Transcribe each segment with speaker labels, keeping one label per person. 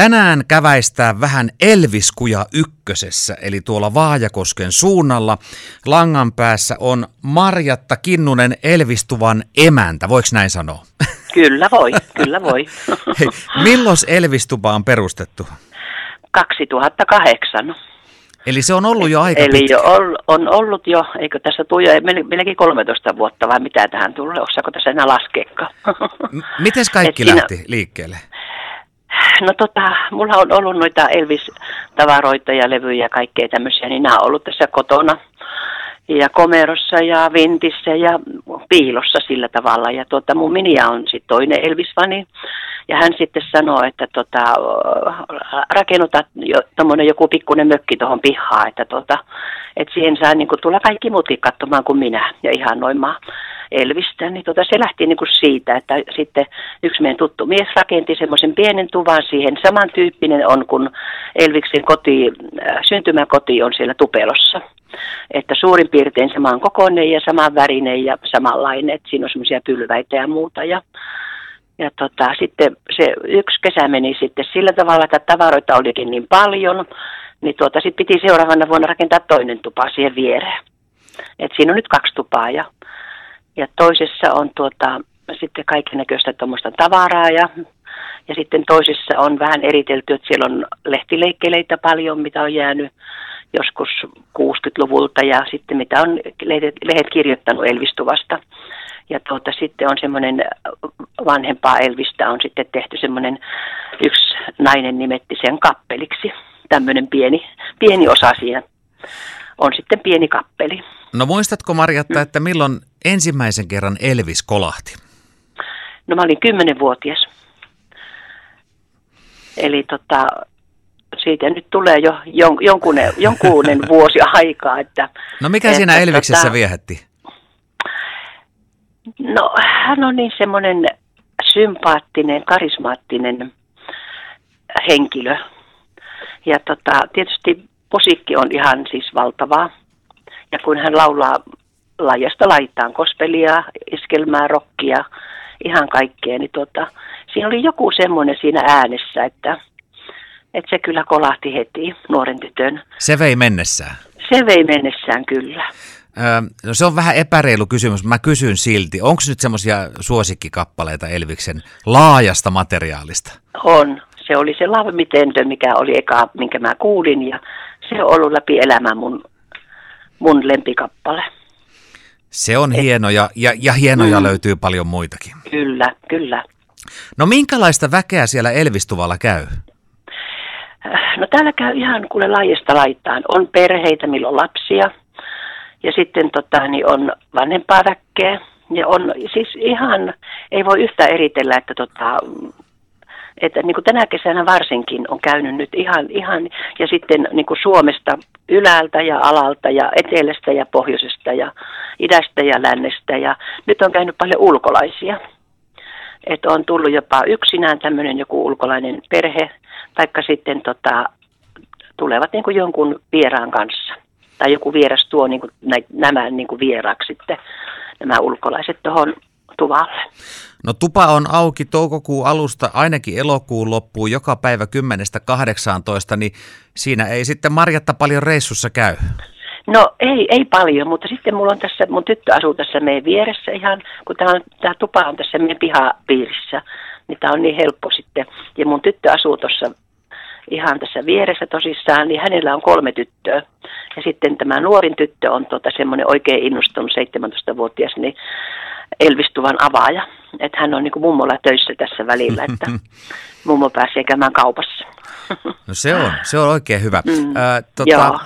Speaker 1: Tänään käväistään vähän Elviskuja ykkösessä, eli tuolla Vaajakosken suunnalla. Langan päässä on Marjatta Kinnunen Elvistuvan emäntä, voiko näin sanoa?
Speaker 2: Kyllä voi, kyllä voi.
Speaker 1: Hei, milloin Elvistuva on perustettu?
Speaker 2: 2008.
Speaker 1: Eli se on ollut jo aika
Speaker 2: Eli
Speaker 1: pitkä.
Speaker 2: jo ol, on ollut jo, eikö tässä tule jo mel- melkein 13 vuotta vai mitä tähän tulee, osaako tässä enää laskeekaan?
Speaker 1: M- Mites kaikki
Speaker 2: Et siinä-
Speaker 1: lähti liikkeelle?
Speaker 2: No tota, mulla on ollut noita Elvis-tavaroita ja levyjä ja kaikkea tämmöisiä, niin nämä on ollut tässä kotona ja komerossa ja vintissä ja piilossa sillä tavalla. Ja tota, mun miniä on sitten toinen Elvis-fani. Ja hän sitten sanoo, että tota, rakennuta jo, joku pikkuinen mökki tuohon pihaan, että tota, et siihen saa niinku tulla kaikki muutkin katsomaan kuin minä ja ihannoimaan Elvistä. Niin tota, se lähti niinku siitä, että sitten yksi meidän tuttu mies rakenti semmoisen pienen tuvan siihen. Samantyyppinen on kuin Elviksen koti, äh, syntymäkoti on siellä Tupelossa. Että suurin piirtein saman kokoinen ja saman värinen ja samanlainen, että siinä on semmoisia pylväitä ja muuta. Ja, ja tota, sitten se yksi kesä meni sitten sillä tavalla, että tavaroita olikin niin paljon, niin tuota, sitten piti seuraavana vuonna rakentaa toinen tupa siihen viereen. Et siinä on nyt kaksi tupaa ja, ja toisessa on tuota, sitten kaikennäköistä tuommoista tavaraa ja, ja sitten toisessa on vähän eritelty, että siellä on lehtileikkeleitä paljon, mitä on jäänyt joskus 60-luvulta ja sitten mitä on lehdet, lehdet kirjoittanut Elvistuvasta. Ja tuota, sitten on semmoinen vanhempaa Elvistä on sitten tehty semmoinen, yksi nainen nimetti sen kappeliksi. Tämmöinen pieni, pieni osa siinä on sitten pieni kappeli.
Speaker 1: No muistatko Marjatta, että milloin ensimmäisen kerran Elvis kolahti?
Speaker 2: No mä olin kymmenenvuotias. Eli tota, siitä nyt tulee jo jon, jonkunen, jonkunen vuosi aikaa. Että,
Speaker 1: No mikä
Speaker 2: että
Speaker 1: siinä Elviksessä
Speaker 2: tota,
Speaker 1: viehätti?
Speaker 2: No hän on niin semmoinen sympaattinen, karismaattinen henkilö. Ja tota, tietysti musiikki on ihan siis valtavaa. Ja kun hän laulaa laajasta laitaan kospelia, iskelmää, rockia, ihan kaikkea, niin tota, siinä oli joku semmoinen siinä äänessä, että, että se kyllä kolahti heti nuoren tytön.
Speaker 1: Se vei mennessään.
Speaker 2: Se vei mennessään kyllä.
Speaker 1: Öö, no se on vähän epäreilu kysymys, mä kysyn silti. Onko nyt semmoisia suosikkikappaleita Elviksen laajasta materiaalista?
Speaker 2: On. Se oli se lavmitentö, mikä oli eka, minkä mä kuulin, ja se on ollut läpi elämän mun, mun lempikappale.
Speaker 1: Se on hieno ja, ja, ja hienoja
Speaker 2: Mm.
Speaker 1: löytyy paljon muitakin.
Speaker 2: Kyllä, kyllä.
Speaker 1: No minkälaista väkeä siellä Elvistuvalla käy?
Speaker 2: No täällä käy ihan kuule laajasta laitaan. On perheitä, millä on lapsia, ja sitten tota, niin on vanhempaa väkeä. Ja on siis ihan, ei voi yhtä eritellä, että tota, että niin kuin tänä kesänä varsinkin on käynyt nyt ihan, ihan ja sitten niin kuin Suomesta ylältä ja alalta ja etelästä ja pohjoisesta ja idästä ja lännestä ja nyt on käynyt paljon ulkolaisia. Että on tullut jopa yksinään tämmöinen joku ulkolainen perhe, taikka sitten tota, tulevat niin kuin jonkun vieraan kanssa. Tai joku vieras tuo niin kuin nä, nämä niin kuin vieraaksi sitten, nämä ulkolaiset tuohon tuvalle.
Speaker 1: No tupa on auki toukokuun alusta ainakin elokuun loppuun joka päivä 10-18, niin siinä ei sitten Marjatta paljon reissussa käy.
Speaker 2: No ei, ei paljon, mutta sitten mulla on tässä, mun tyttö asuu tässä meidän vieressä ihan, kun tämä, on, tämä tupa on tässä meidän pihapiirissä, niin tämä on niin helppo sitten. Ja mun tyttö asuu tuossa ihan tässä vieressä tosissaan, niin hänellä on kolme tyttöä. Ja sitten tämä nuorin tyttö on tota semmoinen oikein innostunut 17-vuotias, niin Elvistuvan avaaja. Että hän on niin kuin mummolla töissä tässä välillä, että mummo pääsee käymään kaupassa.
Speaker 1: No se on, se on oikein hyvä.
Speaker 2: Mm,
Speaker 1: Ää,
Speaker 2: joo.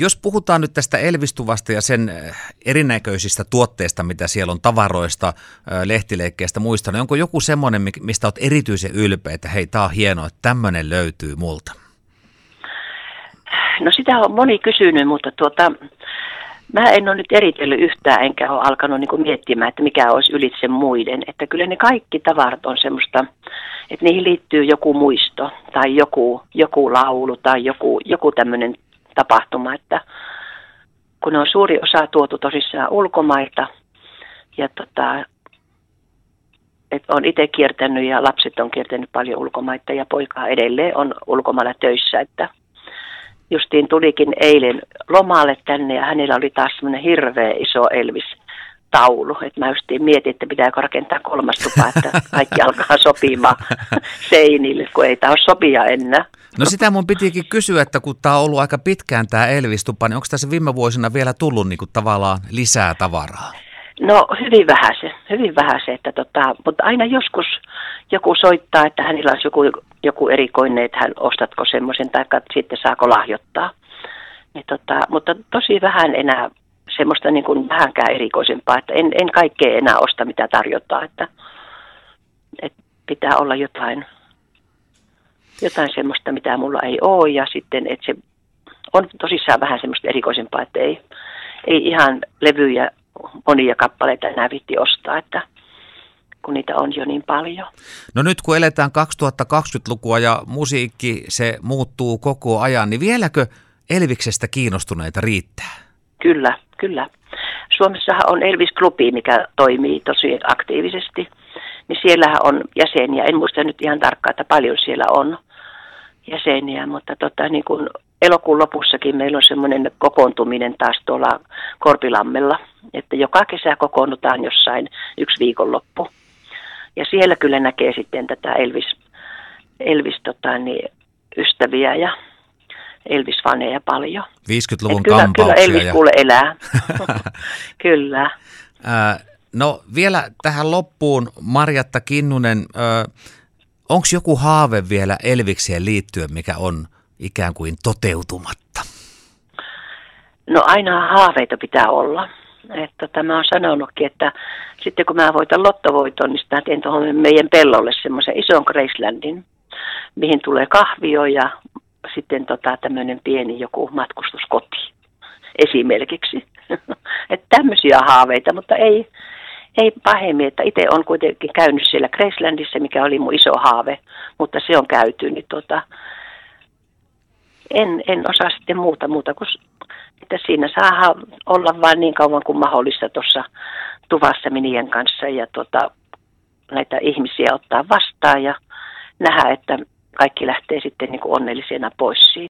Speaker 1: Jos puhutaan nyt tästä Elvistuvasta ja sen äh, erinäköisistä tuotteista, mitä siellä on, tavaroista, äh, lehtileikkeistä, muista, niin onko joku semmoinen, mi- mistä olet erityisen ylpeä, että hei, tämä on hienoa, että tämmöinen löytyy multa?
Speaker 2: No sitä on moni kysynyt, mutta tuota, mä en ole nyt eritellyt yhtään, enkä ole alkanut niin miettimään, että mikä olisi ylitse muiden. Että kyllä ne kaikki tavarat on semmoista, että niihin liittyy joku muisto tai joku, joku laulu tai joku, joku tämmöinen tapahtuma, että kun on suuri osa tuotu tosissaan ulkomailta ja tota, että on itse kiertänyt ja lapset on kiertänyt paljon ulkomaita ja poika edelleen on ulkomailla töissä, että justiin tulikin eilen lomalle tänne ja hänellä oli taas semmoinen hirveä iso Elvis taulu. Että mä just mietin, että pitääkö rakentaa kolmas tupa, että kaikki alkaa sopimaan seinille, kun ei ole sopia enää.
Speaker 1: No sitä mun pitikin kysyä, että kun tämä on ollut aika pitkään tämä Elvis-tupa, niin onko tässä viime vuosina vielä tullut niin kuin tavallaan lisää tavaraa?
Speaker 2: No hyvin vähän se, hyvin vähän se, että tota, mutta aina joskus joku soittaa, että hänellä olisi joku, joku erikoinen, että hän ostatko semmoisen tai sitten saako lahjoittaa. Niin tota, mutta tosi vähän enää semmoista niin kuin vähänkään erikoisempaa, että en, en kaikkea enää osta mitä tarjotaan, että, että pitää olla jotain, jotain semmoista, mitä mulla ei ole ja sitten, että se on tosissaan vähän semmoista erikoisempaa, että ei, ei ihan levyjä monia kappaleita enää vitti ostaa, että kun niitä on jo niin paljon.
Speaker 1: No nyt kun eletään 2020-lukua ja musiikki se muuttuu koko ajan, niin vieläkö Elviksestä kiinnostuneita riittää?
Speaker 2: Kyllä, kyllä. Suomessahan on Elvis-klubi, mikä toimii tosi aktiivisesti. Niin siellähän on jäseniä, en muista nyt ihan tarkkaan, että paljon siellä on jäseniä, mutta tota, niin kuin elokuun lopussakin meillä on semmoinen kokoontuminen taas tuolla Korpilammella, että joka kesä kokoonnutaan jossain yksi viikonloppu. Ja siellä kyllä näkee sitten tätä Elvis, Elvis tota, niin, ystäviä ja Elvis-faneja paljon.
Speaker 1: 50-luvun
Speaker 2: kyllä,
Speaker 1: kampauksia.
Speaker 2: Kyllä Elvis ja... kuule elää. kyllä.
Speaker 1: Äh, no vielä tähän loppuun, Marjatta Kinnunen, äh, onko joku haave vielä Elvikseen liittyen, mikä on ikään kuin toteutumatta?
Speaker 2: No aina haaveita pitää olla. Että tämä on sanonutkin, että sitten kun mä voitan lottovoiton, niin mä teen tuohon meidän pellolle semmoisen ison Gracelandin, mihin tulee kahvio ja sitten tota, tämmöinen pieni joku matkustuskoti esimerkiksi. että tämmöisiä haaveita, mutta ei, ei pahemmin, että itse on kuitenkin käynyt siellä Gracelandissa, mikä oli mun iso haave, mutta se on käyty, niin tota, en, en osaa sitten muuta, muuta kuin että siinä saa olla vain niin kauan kuin mahdollista tuossa tuvassa minien kanssa ja tota, näitä ihmisiä ottaa vastaan ja nähdä, että kaikki lähtee sitten niin kuin onnellisena pois siitä.